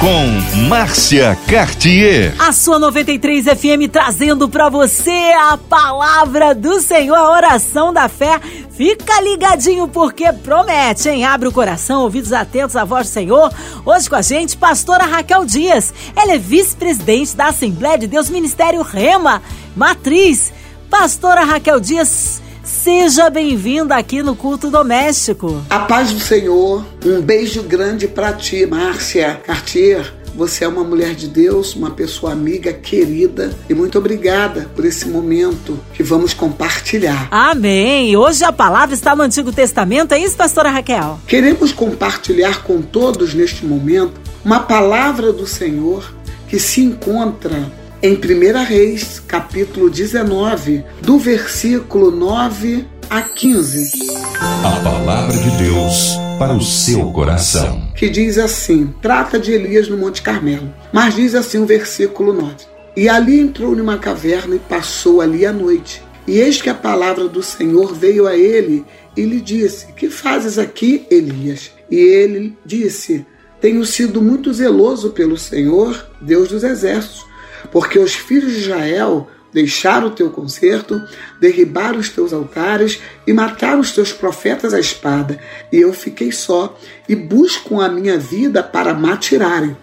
Com Márcia Cartier. A sua 93 FM trazendo para você a palavra do Senhor, a oração da fé. Fica ligadinho porque promete, hein? Abre o coração, ouvidos atentos à voz do Senhor. Hoje com a gente, pastora Raquel Dias. Ela é vice-presidente da Assembleia de Deus Ministério Rema, matriz. Pastora Raquel Dias, Seja bem-vinda aqui no Culto Doméstico. A paz do Senhor, um beijo grande para ti, Márcia Cartier. Você é uma mulher de Deus, uma pessoa amiga, querida e muito obrigada por esse momento que vamos compartilhar. Amém. Hoje a palavra está no Antigo Testamento, é isso, pastora Raquel? Queremos compartilhar com todos neste momento uma palavra do Senhor que se encontra em 1 Reis, capítulo 19, do versículo 9 a 15. A palavra de Deus para o seu coração. Que diz assim: trata de Elias no Monte Carmelo. Mas diz assim o versículo 9: E ali entrou numa caverna e passou ali a noite. E eis que a palavra do Senhor veio a ele e lhe disse: Que fazes aqui, Elias? E ele disse: Tenho sido muito zeloso pelo Senhor, Deus dos exércitos porque os filhos de Israel deixaram o teu concerto, derribaram os teus altares e mataram os teus profetas à espada. E eu fiquei só e busco a minha vida para matirarem.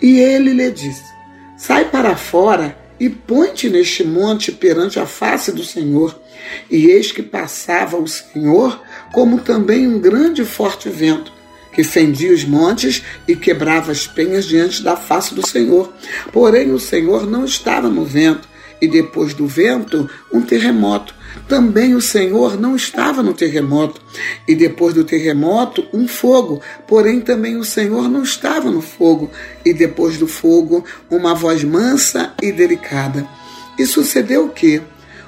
E ele lhe disse: Sai para fora e põe-te neste monte perante a face do Senhor. E eis que passava o Senhor, como também um grande e forte vento que fendia os montes e quebrava as penhas diante da face do Senhor. Porém, o Senhor não estava no vento, e depois do vento, um terremoto. Também o Senhor não estava no terremoto, e depois do terremoto, um fogo. Porém, também o Senhor não estava no fogo, e depois do fogo, uma voz mansa e delicada. E sucedeu que,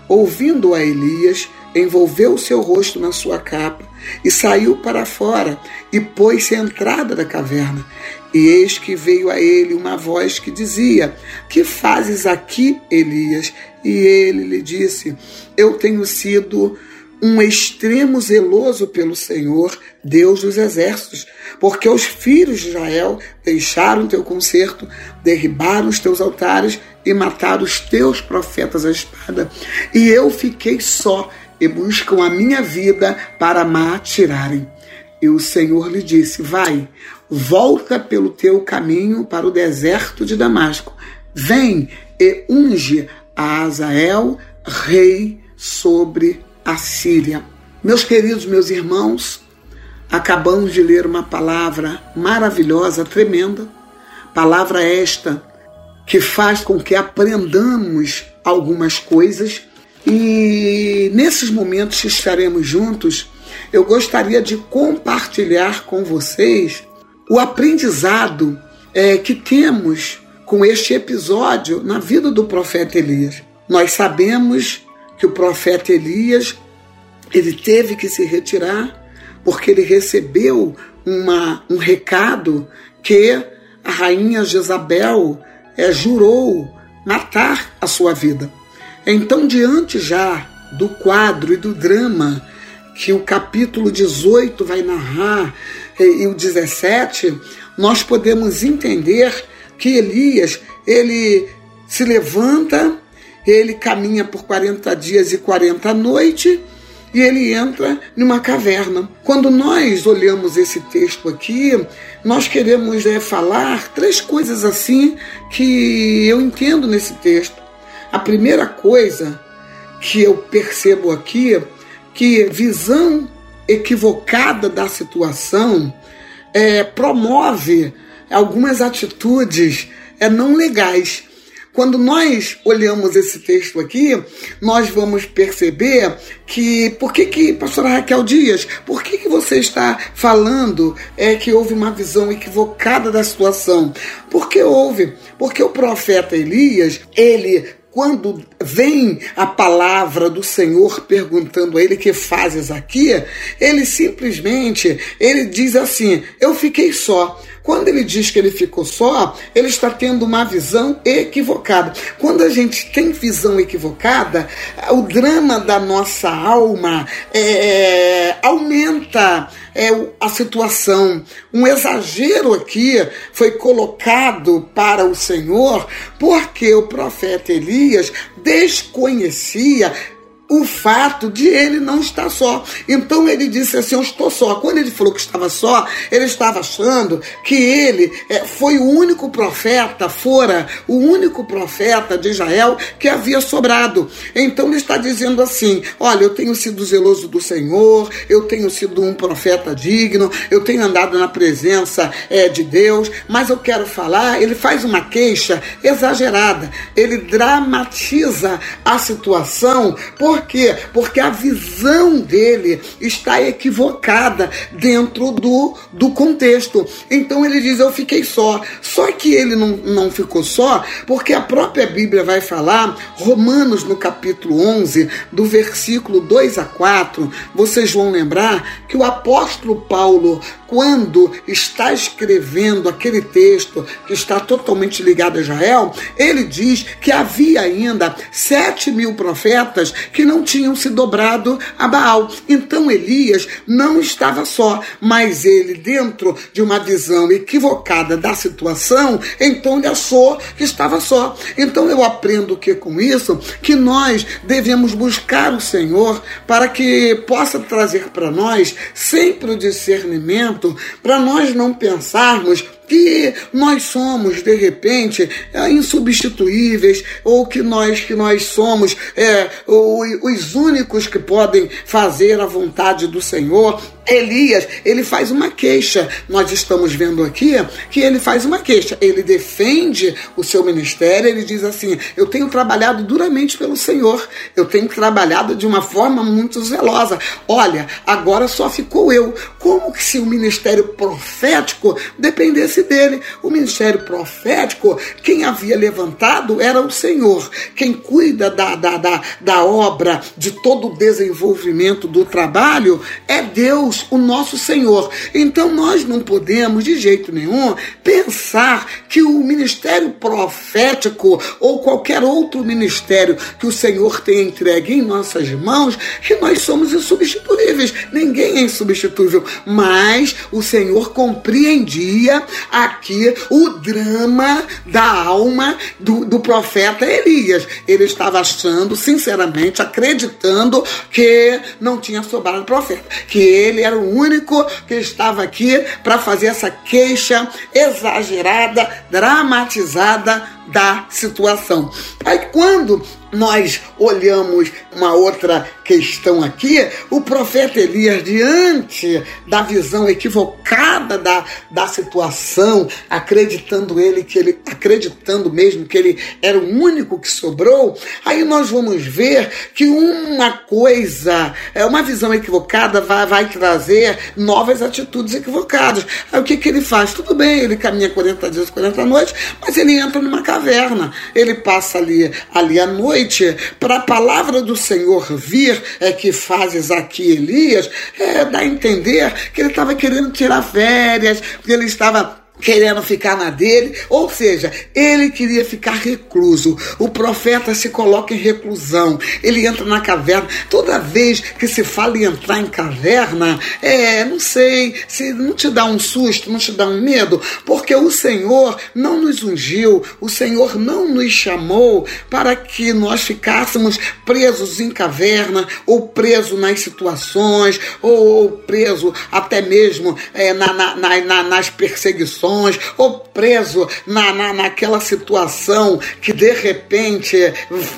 ouvindo a Elias, envolveu o seu rosto na sua capa e saiu para fora e pôs-se à entrada da caverna. E eis que veio a ele uma voz que dizia: Que fazes aqui, Elias? E ele lhe disse: Eu tenho sido um extremo zeloso pelo Senhor, Deus dos exércitos, porque os filhos de Israel deixaram teu concerto, derribaram os teus altares e mataram os teus profetas à espada. E eu fiquei só e buscam a minha vida para me atirarem. E o Senhor lhe disse: Vai, volta pelo teu caminho para o deserto de Damasco. Vem e unge a Azael, rei sobre a Síria. Meus queridos, meus irmãos, acabamos de ler uma palavra maravilhosa, tremenda, palavra esta que faz com que aprendamos algumas coisas e nesses momentos que estaremos juntos, eu gostaria de compartilhar com vocês o aprendizado é, que temos com este episódio na vida do profeta Elias. Nós sabemos que o profeta Elias ele teve que se retirar porque ele recebeu uma, um recado que a rainha Jezabel é, jurou matar a sua vida. Então, diante já do quadro e do drama que o capítulo 18 vai narrar eh, e o 17, nós podemos entender que Elias, ele se levanta, ele caminha por 40 dias e 40 noites e ele entra numa caverna. Quando nós olhamos esse texto aqui, nós queremos é, falar três coisas assim que eu entendo nesse texto. A primeira coisa que eu percebo aqui que visão equivocada da situação é, promove algumas atitudes é, não legais. Quando nós olhamos esse texto aqui, nós vamos perceber que por que que pastora Raquel Dias, por que que você está falando é que houve uma visão equivocada da situação? Porque houve, porque o profeta Elias, ele quando vem a palavra do Senhor perguntando a ele que fazes aqui, ele simplesmente ele diz assim: eu fiquei só, Quando ele diz que ele ficou só, ele está tendo uma visão equivocada. Quando a gente tem visão equivocada, o drama da nossa alma é, aumenta é, a situação. Um exagero aqui foi colocado para o Senhor porque o profeta Elias desconhecia o fato de ele não estar só. Então ele disse assim: Eu estou só. Quando ele falou que estava só, ele estava achando que ele é, foi o único profeta, fora o único profeta de Israel que havia sobrado. Então ele está dizendo assim: Olha, eu tenho sido zeloso do Senhor, eu tenho sido um profeta digno, eu tenho andado na presença é, de Deus, mas eu quero falar. Ele faz uma queixa exagerada, ele dramatiza a situação por por quê? Porque a visão dele está equivocada dentro do, do contexto. Então ele diz: Eu fiquei só. Só que ele não, não ficou só, porque a própria Bíblia vai falar, Romanos no capítulo 11, do versículo 2 a 4, vocês vão lembrar que o apóstolo Paulo, quando está escrevendo aquele texto que está totalmente ligado a Israel, ele diz que havia ainda sete mil profetas que não tinham se dobrado a Baal. Então Elias não estava só, mas ele, dentro de uma visão equivocada da situação, então ele achou que estava só. Então eu aprendo que com isso, que nós devemos buscar o Senhor para que possa trazer para nós sempre o discernimento, para nós não pensarmos que nós somos de repente é, insubstituíveis ou que nós que nós somos é, os únicos que podem fazer a vontade do Senhor Elias, ele faz uma queixa. Nós estamos vendo aqui que ele faz uma queixa. Ele defende o seu ministério, ele diz assim: Eu tenho trabalhado duramente pelo Senhor, eu tenho trabalhado de uma forma muito zelosa. Olha, agora só ficou eu. Como que se o ministério profético dependesse dele? O ministério profético, quem havia levantado era o Senhor. Quem cuida da, da, da, da obra, de todo o desenvolvimento do trabalho, é Deus. O nosso Senhor. Então nós não podemos, de jeito nenhum, pensar que o ministério profético ou qualquer outro ministério que o Senhor tenha entregue em nossas mãos, que nós somos insubstituíveis. Ninguém é insubstituível. Mas o Senhor compreendia aqui o drama da alma do, do profeta Elias. Ele estava achando, sinceramente, acreditando que não tinha sobrado profeta, que ele era o único que estava aqui para fazer essa queixa exagerada, dramatizada da situação. Aí quando nós olhamos uma outra questão aqui, o profeta Elias, diante da visão equivocada da, da situação, acreditando ele que ele, acreditando mesmo que ele era o único que sobrou, aí nós vamos ver que uma coisa, é uma visão equivocada vai, vai trazer novas atitudes equivocadas. Aí o que, que ele faz? Tudo bem, ele caminha 40 dias, 40 noites, mas ele entra numa caverna. Ele passa ali, ali à noite para a palavra do Senhor vir, é que fazes aqui Elias, é, dá a entender que ele estava querendo tirar férias, que ele estava querendo ficar na dele, ou seja, ele queria ficar recluso. O profeta se coloca em reclusão, ele entra na caverna. Toda vez que se fala em entrar em caverna, é, não sei, se não te dá um susto, não te dá um medo, porque o Senhor não nos ungiu, o Senhor não nos chamou para que nós ficássemos presos em caverna, ou presos nas situações, ou, ou preso até mesmo é, na, na, na, nas perseguições ou preso na, na, naquela situação que de repente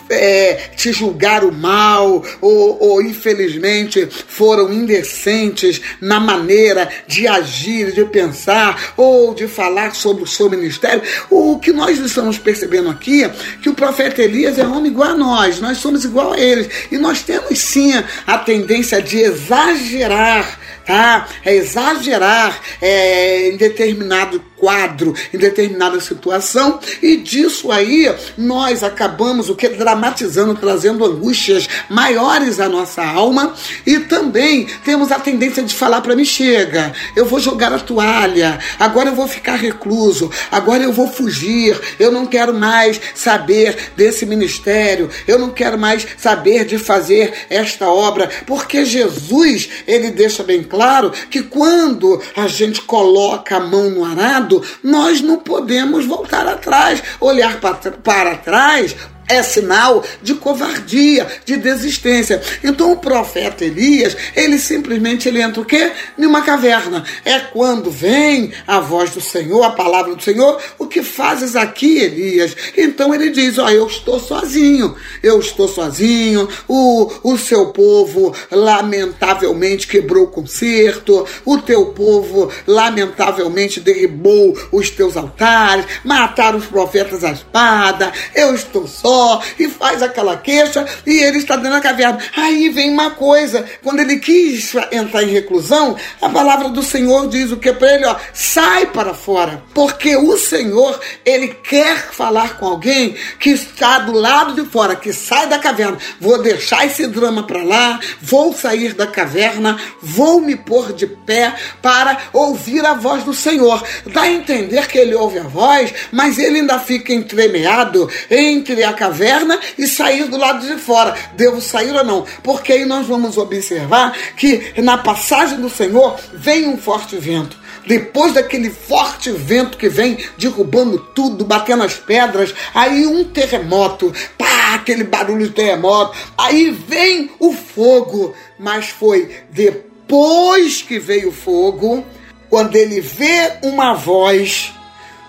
é, te julgaram mal, ou, ou infelizmente foram indecentes na maneira de agir, de pensar, ou de falar sobre o seu ministério. O que nós estamos percebendo aqui é que o profeta Elias é homem igual a nós, nós somos igual a eles. E nós temos sim a tendência de exagerar tá? É exagerar é, em determinado quadro, em determinada situação, e disso aí nós acabamos o que dramatizando, trazendo angústias maiores à nossa alma, e também temos a tendência de falar para mim chega, eu vou jogar a toalha, agora eu vou ficar recluso, agora eu vou fugir, eu não quero mais saber desse ministério, eu não quero mais saber de fazer esta obra, porque Jesus, ele deixa bem claro que quando a gente coloca a mão no arado, nós não podemos voltar atrás, olhar para trás é sinal de covardia, de desistência. Então o profeta Elias, ele simplesmente ele entra o quê? Numa caverna. É quando vem a voz do Senhor, a palavra do Senhor, o que fazes aqui, Elias? Então ele diz: Ó, eu estou sozinho, eu estou sozinho, o, o seu povo lamentavelmente quebrou o concerto, o teu povo lamentavelmente derribou os teus altares, mataram os profetas à espada, eu estou só e faz aquela queixa e ele está dentro da caverna. Aí vem uma coisa, quando ele quis entrar em reclusão, a palavra do Senhor diz o que para ele, ó, sai para fora, porque o Senhor, ele quer falar com alguém que está do lado de fora, que sai da caverna. Vou deixar esse drama para lá, vou sair da caverna, vou me pôr de pé para ouvir a voz do Senhor. Dá a entender que ele ouve a voz, mas ele ainda fica entremeado entre a caverna caverna e sair do lado de fora. Devo sair ou não? Porque aí nós vamos observar que na passagem do Senhor vem um forte vento. Depois daquele forte vento que vem derrubando tudo, batendo as pedras, aí um terremoto, pá, aquele barulho de terremoto, aí vem o fogo. Mas foi depois que veio o fogo, quando ele vê uma voz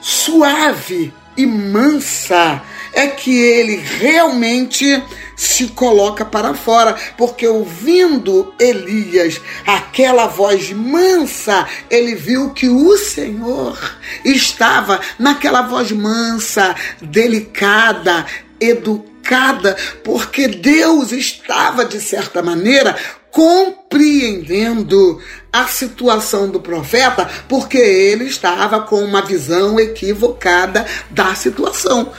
suave e mansa, é que ele realmente se coloca para fora, porque ouvindo Elias aquela voz mansa, ele viu que o Senhor estava naquela voz mansa, delicada, educada, porque Deus estava, de certa maneira, compreendendo a situação do profeta, porque ele estava com uma visão equivocada da situação.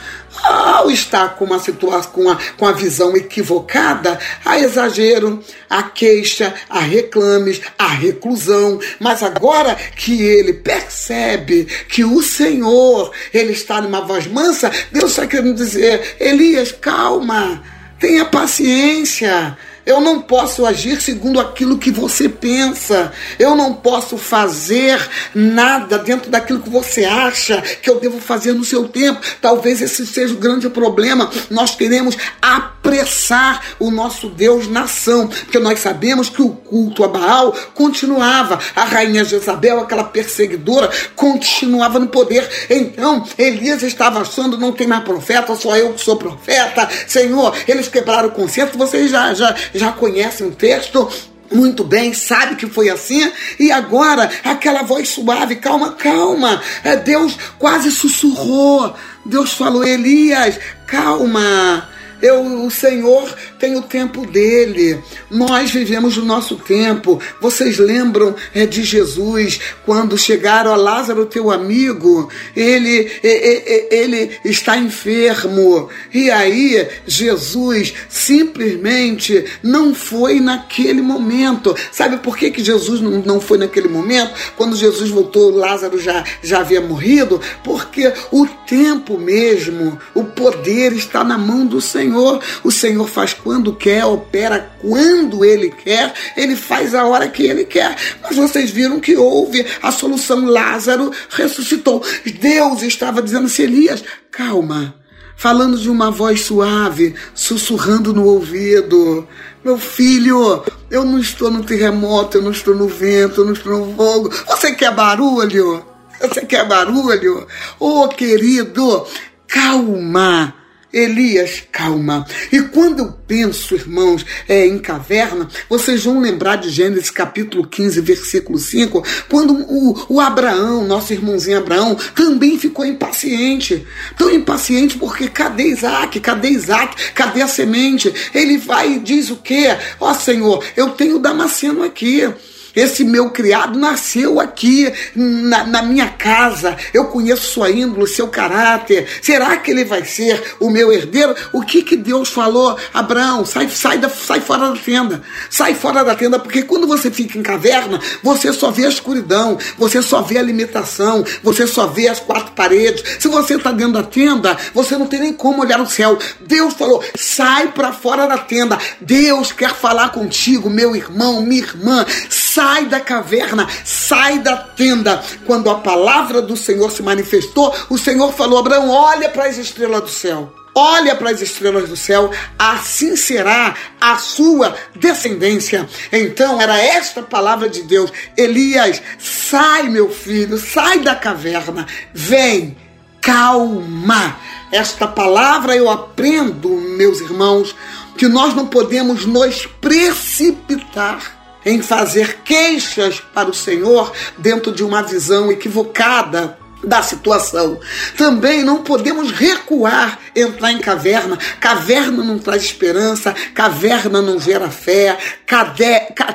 Ao estar com uma situação, com a, com a visão equivocada, há exagero, a queixa, a reclames, a reclusão. Mas agora que ele percebe que o Senhor, ele está numa voz mansa, Deus está querendo dizer, Elias, calma, tenha paciência. Eu não posso agir segundo aquilo que você pensa. Eu não posso fazer nada dentro daquilo que você acha que eu devo fazer no seu tempo. Talvez esse seja o grande problema. Nós queremos apressar o nosso Deus nação, porque nós sabemos que o culto a Baal continuava. A rainha Jezabel, aquela perseguidora, continuava no poder. Então, Elias estava achando, não tem mais profeta, só eu que sou profeta. Senhor, eles quebraram o concerto, vocês já, já, já conhecem o texto, muito bem, sabe que foi assim, e agora aquela voz suave, calma, calma. É, Deus quase sussurrou. Deus falou: Elias, calma. Eu, o Senhor tem o tempo dele. Nós vivemos o nosso tempo. Vocês lembram é, de Jesus quando chegaram a Lázaro, teu amigo? Ele, ele está enfermo. E aí Jesus simplesmente não foi naquele momento. Sabe por que, que Jesus não, não foi naquele momento? Quando Jesus voltou, Lázaro já, já havia morrido. Porque o tempo mesmo, o poder está na mão do Senhor. Senhor. O Senhor faz quando quer, opera quando Ele quer, Ele faz a hora que Ele quer. Mas vocês viram que houve a solução. Lázaro ressuscitou. Deus estava dizendo assim, Elias, calma. Falando de uma voz suave, sussurrando no ouvido. Meu filho, eu não estou no terremoto, eu não estou no vento, eu não estou no fogo. Você quer barulho? Você quer barulho? Ô oh, querido, calma. Elias, calma. E quando eu penso, irmãos, é, em caverna, vocês vão lembrar de Gênesis capítulo 15, versículo 5, quando o, o Abraão, nosso irmãozinho Abraão, também ficou impaciente. Tão impaciente porque cadê Isaac? Cadê Isaac? Cadê a semente? Ele vai e diz o quê? Ó oh, Senhor, eu tenho Damasceno aqui. Esse meu criado nasceu aqui na, na, minha casa. Eu conheço sua índole, seu caráter. Será que ele vai ser o meu herdeiro? O que que Deus falou? Abraão, sai, sai, da, sai fora da tenda. Sai fora da tenda, porque quando você fica em caverna, você só vê a escuridão, você só vê a limitação, você só vê as quatro paredes. Se você está dentro da tenda, você não tem nem como olhar o céu. Deus falou: sai para fora da tenda. Deus quer falar contigo, meu irmão, minha irmã. Sai da caverna, sai da tenda. Quando a palavra do Senhor se manifestou, o Senhor falou: Abraão, olha para as estrelas do céu. Olha para as estrelas do céu, assim será a sua descendência. Então, era esta palavra de Deus: Elias, sai, meu filho, sai da caverna, vem, calma. Esta palavra eu aprendo, meus irmãos, que nós não podemos nos precipitar em fazer queixas para o Senhor dentro de uma visão equivocada da situação. Também não podemos recuar, entrar em caverna. Caverna não traz esperança, caverna não gera fé, cade,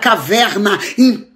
caverna impede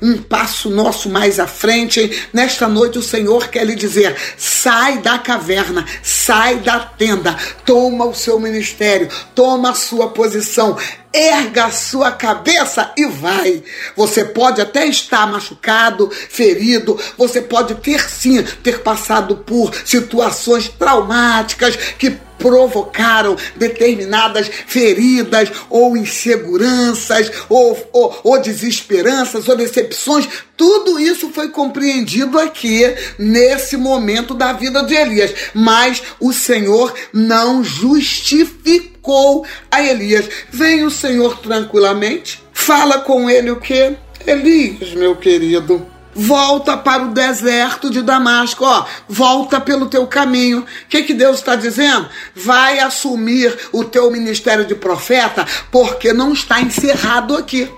um passo nosso mais à frente. Nesta noite o Senhor quer lhe dizer: sai da caverna, sai da tenda, toma o seu ministério, toma a sua posição erga a sua cabeça e vai. Você pode até estar machucado, ferido, você pode ter sim ter passado por situações traumáticas que provocaram determinadas feridas ou inseguranças ou, ou, ou, desesperanças ou decepções. Tudo isso foi compreendido aqui nesse momento da vida de Elias. Mas o Senhor não justificou a Elias: Vem o Senhor tranquilamente, fala com ele o que? Elias, meu querido, volta para o deserto de Damasco, ó, volta pelo teu caminho. O que, que Deus está dizendo? Vai assumir o teu ministério de profeta, porque não está encerrado aqui.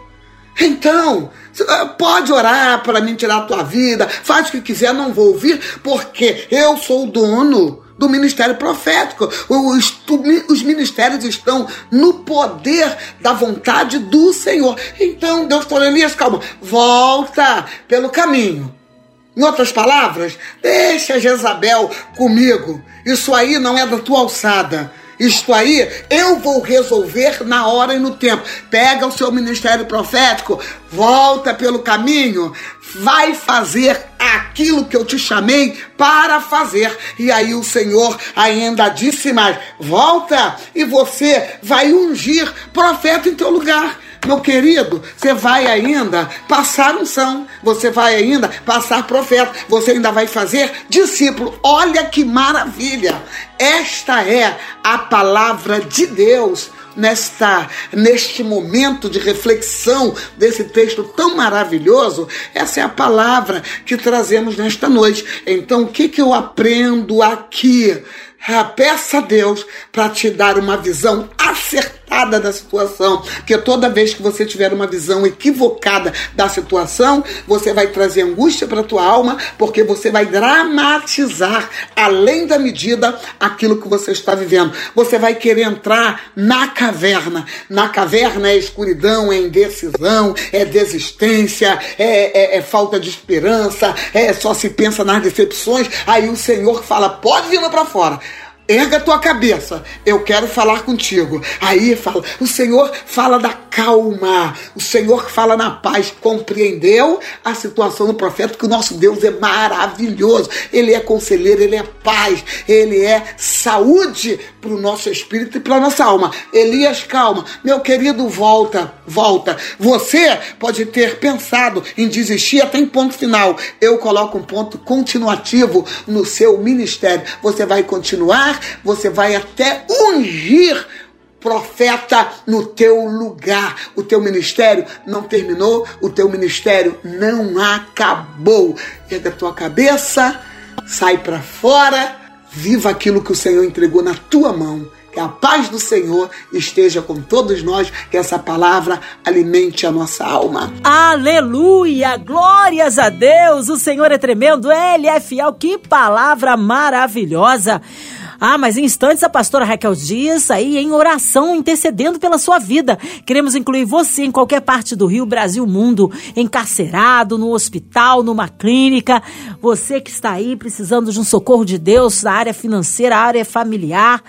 Então, pode orar para mim tirar a tua vida, faz o que quiser, não vou ouvir, porque eu sou o dono do ministério profético. Os, os ministérios estão no poder da vontade do Senhor. Então Deus falou: Elias, calma, volta pelo caminho. Em outras palavras, deixa Jezabel comigo. Isso aí não é da tua alçada. Isto aí eu vou resolver na hora e no tempo. Pega o seu ministério profético, volta pelo caminho, vai fazer aquilo que eu te chamei para fazer. E aí o Senhor ainda disse mais: volta e você vai ungir profeta em teu lugar. Meu querido, você vai ainda passar unção, você vai ainda passar profeta, você ainda vai fazer discípulo. Olha que maravilha! Esta é a palavra de Deus nesta neste momento de reflexão desse texto tão maravilhoso, essa é a palavra que trazemos nesta noite. Então, o que que eu aprendo aqui? Peça a Deus para te dar uma visão acertada da situação, porque toda vez que você tiver uma visão equivocada da situação, você vai trazer angústia para tua alma, porque você vai dramatizar além da medida aquilo que você está vivendo. Você vai querer entrar na caverna. Na caverna é escuridão, é indecisão, é desistência, é, é, é falta de esperança, é só se pensa nas decepções. Aí o Senhor fala: pode vir lá para fora erga tua cabeça, eu quero falar contigo. Aí fala, o Senhor fala da calma, o Senhor fala na paz. Compreendeu a situação do profeta? Que o nosso Deus é maravilhoso, ele é conselheiro, ele é paz, ele é saúde para o nosso espírito e para nossa alma. Elias, calma, meu querido, volta, volta. Você pode ter pensado em desistir até em ponto final. Eu coloco um ponto continuativo no seu ministério. Você vai continuar você vai até ungir profeta no teu lugar. O teu ministério não terminou, o teu ministério não acabou. Erga a tua cabeça, sai para fora, viva aquilo que o Senhor entregou na tua mão. Que a paz do Senhor esteja com todos nós, que essa palavra alimente a nossa alma. Aleluia! Glórias a Deus! O Senhor é tremendo, Ele é fiel. Que palavra maravilhosa! Ah, mas em instantes a pastora Raquel Dias aí em oração, intercedendo pela sua vida. Queremos incluir você em qualquer parte do Rio, Brasil, mundo, encarcerado, no hospital, numa clínica. Você que está aí precisando de um socorro de Deus na área financeira, área familiar.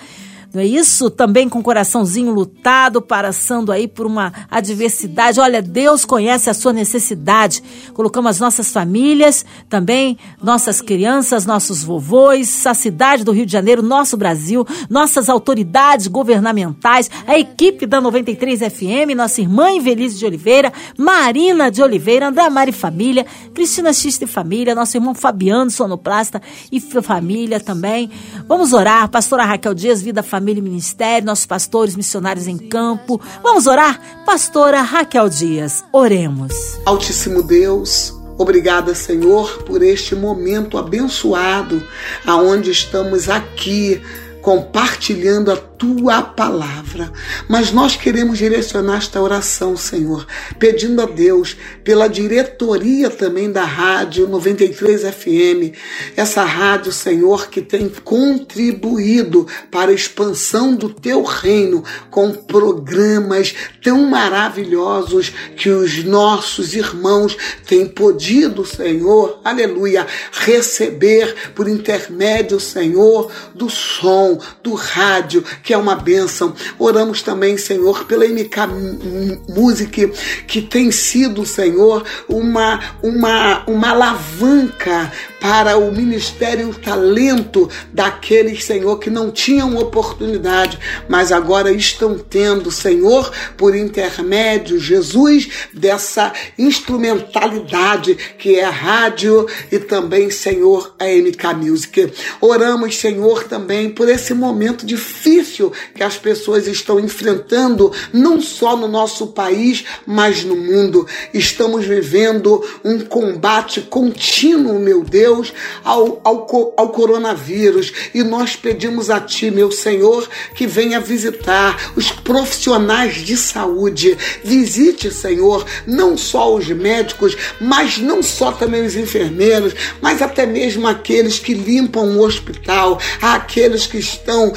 Não é isso? Também com o coraçãozinho lutado, passando aí por uma adversidade. Olha, Deus conhece a sua necessidade. Colocamos as nossas famílias, também nossas crianças, nossos vovôs, a cidade do Rio de Janeiro, nosso Brasil, nossas autoridades governamentais, a equipe da 93 FM, nossa irmã Invelise de Oliveira, Marina de Oliveira, André Mari Família, Cristina Xista e Família, nosso irmão Fabiano Sonoplasta e família também. Vamos orar, pastora Raquel Dias, Vida Família família e ministério, nossos pastores missionários em campo. Vamos orar? Pastora Raquel Dias, oremos. Altíssimo Deus, Obrigada, Senhor, por este momento abençoado, aonde estamos aqui compartilhando a tua palavra. Mas nós queremos direcionar esta oração, Senhor, pedindo a Deus pela diretoria também da Rádio 93 FM, essa rádio, Senhor, que tem contribuído para a expansão do teu reino com programas tão maravilhosos que os nossos irmãos têm podido, Senhor, aleluia, receber por intermédio, Senhor, do som, do rádio, que é uma bênção. Oramos também, Senhor, pela MK Music, que tem sido, Senhor, uma, uma, uma alavanca para o ministério e o talento daqueles, Senhor, que não tinham oportunidade, mas agora estão tendo, Senhor, por intermédio, Jesus, dessa instrumentalidade que é a rádio e também, Senhor, a MK Music. Oramos, Senhor, também por esse momento difícil que as pessoas estão enfrentando, não só no nosso país, mas no mundo. Estamos vivendo um combate contínuo, meu Deus Deus ao, ao, ao coronavírus. E nós pedimos a Ti, meu Senhor, que venha visitar os profissionais de saúde. Visite, Senhor, não só os médicos, mas não só também os enfermeiros, mas até mesmo aqueles que limpam o hospital, aqueles que estão,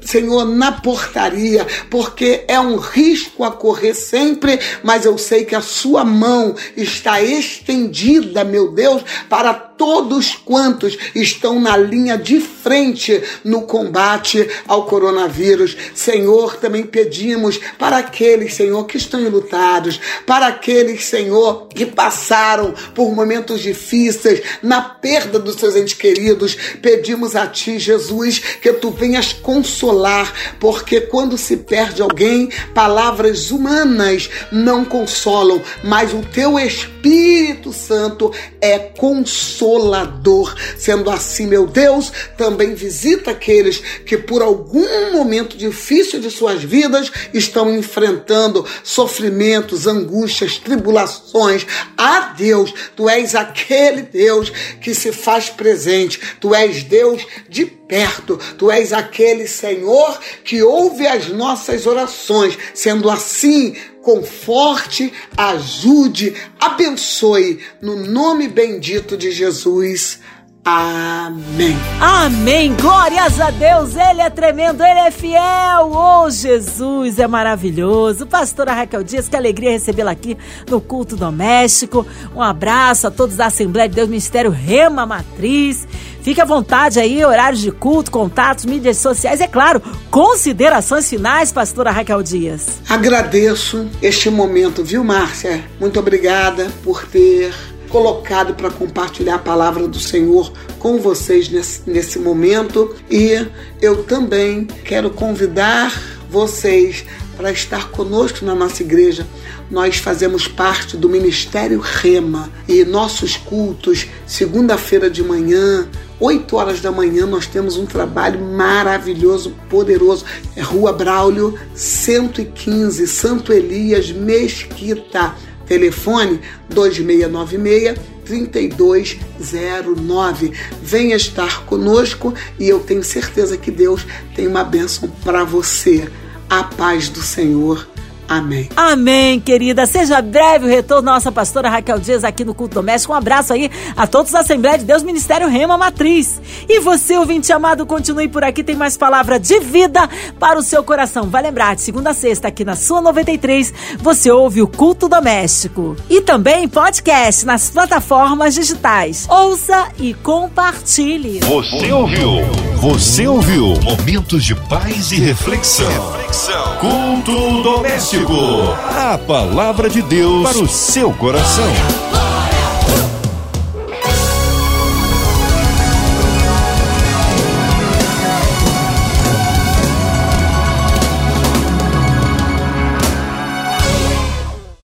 Senhor, na portaria, porque é um risco a correr sempre, mas eu sei que a Sua mão está estendida, meu Deus, para todos quantos estão na linha de frente no combate ao coronavírus. Senhor, também pedimos para aqueles, Senhor, que estão enlutados, para aqueles, Senhor, que passaram por momentos difíceis na perda dos seus entes queridos, pedimos a Ti, Jesus, que Tu venhas consolar, porque quando se perde alguém, palavras humanas não consolam, mas o Teu Espírito Santo é consolador consolador. Sendo assim, meu Deus, também visita aqueles que por algum momento difícil de suas vidas estão enfrentando sofrimentos, angústias, tribulações. Ah, Deus, tu és aquele Deus que se faz presente. Tu és Deus de perto. Tu és aquele Senhor que ouve as nossas orações. Sendo assim, conforte, ajude, abençoe no nome bendito de Jesus. Amém. Amém. Glórias a Deus. Ele é tremendo, ele é fiel. Oh, Jesus é maravilhoso. Pastora Raquel Dias, que alegria recebê-la aqui no culto doméstico. Um abraço a todos da Assembleia de Deus Ministério Rema Matriz. Fique à vontade aí, horários de culto, contatos, mídias sociais, é claro, considerações finais, pastora Raquel Dias. Agradeço este momento, viu, Márcia? Muito obrigada por ter colocado para compartilhar a palavra do Senhor com vocês nesse, nesse momento e eu também quero convidar vocês para estar conosco na nossa igreja. Nós fazemos parte do Ministério Rema e nossos cultos, segunda-feira de manhã, 8 horas da manhã, nós temos um trabalho maravilhoso, poderoso. É Rua Braulio 115, Santo Elias, Mesquita. Telefone 2696 3209. Venha estar conosco e eu tenho certeza que Deus tem uma bênção para você. A paz do Senhor Amém. Amém, querida. Seja breve o retorno da nossa pastora Raquel Dias aqui no Culto Doméstico. Um abraço aí a todos da Assembleia de Deus Ministério Rema Matriz. E você, ouvinte amado, continue por aqui, tem mais palavra de vida para o seu coração. Vai lembrar, de segunda a sexta, aqui na sua 93, você ouve o Culto Doméstico. E também podcast nas plataformas digitais. Ouça e compartilhe. Você ouviu? Você ouviu? Momentos de paz e reflexão. reflexão. Culto doméstico. A palavra de Deus para o seu coração.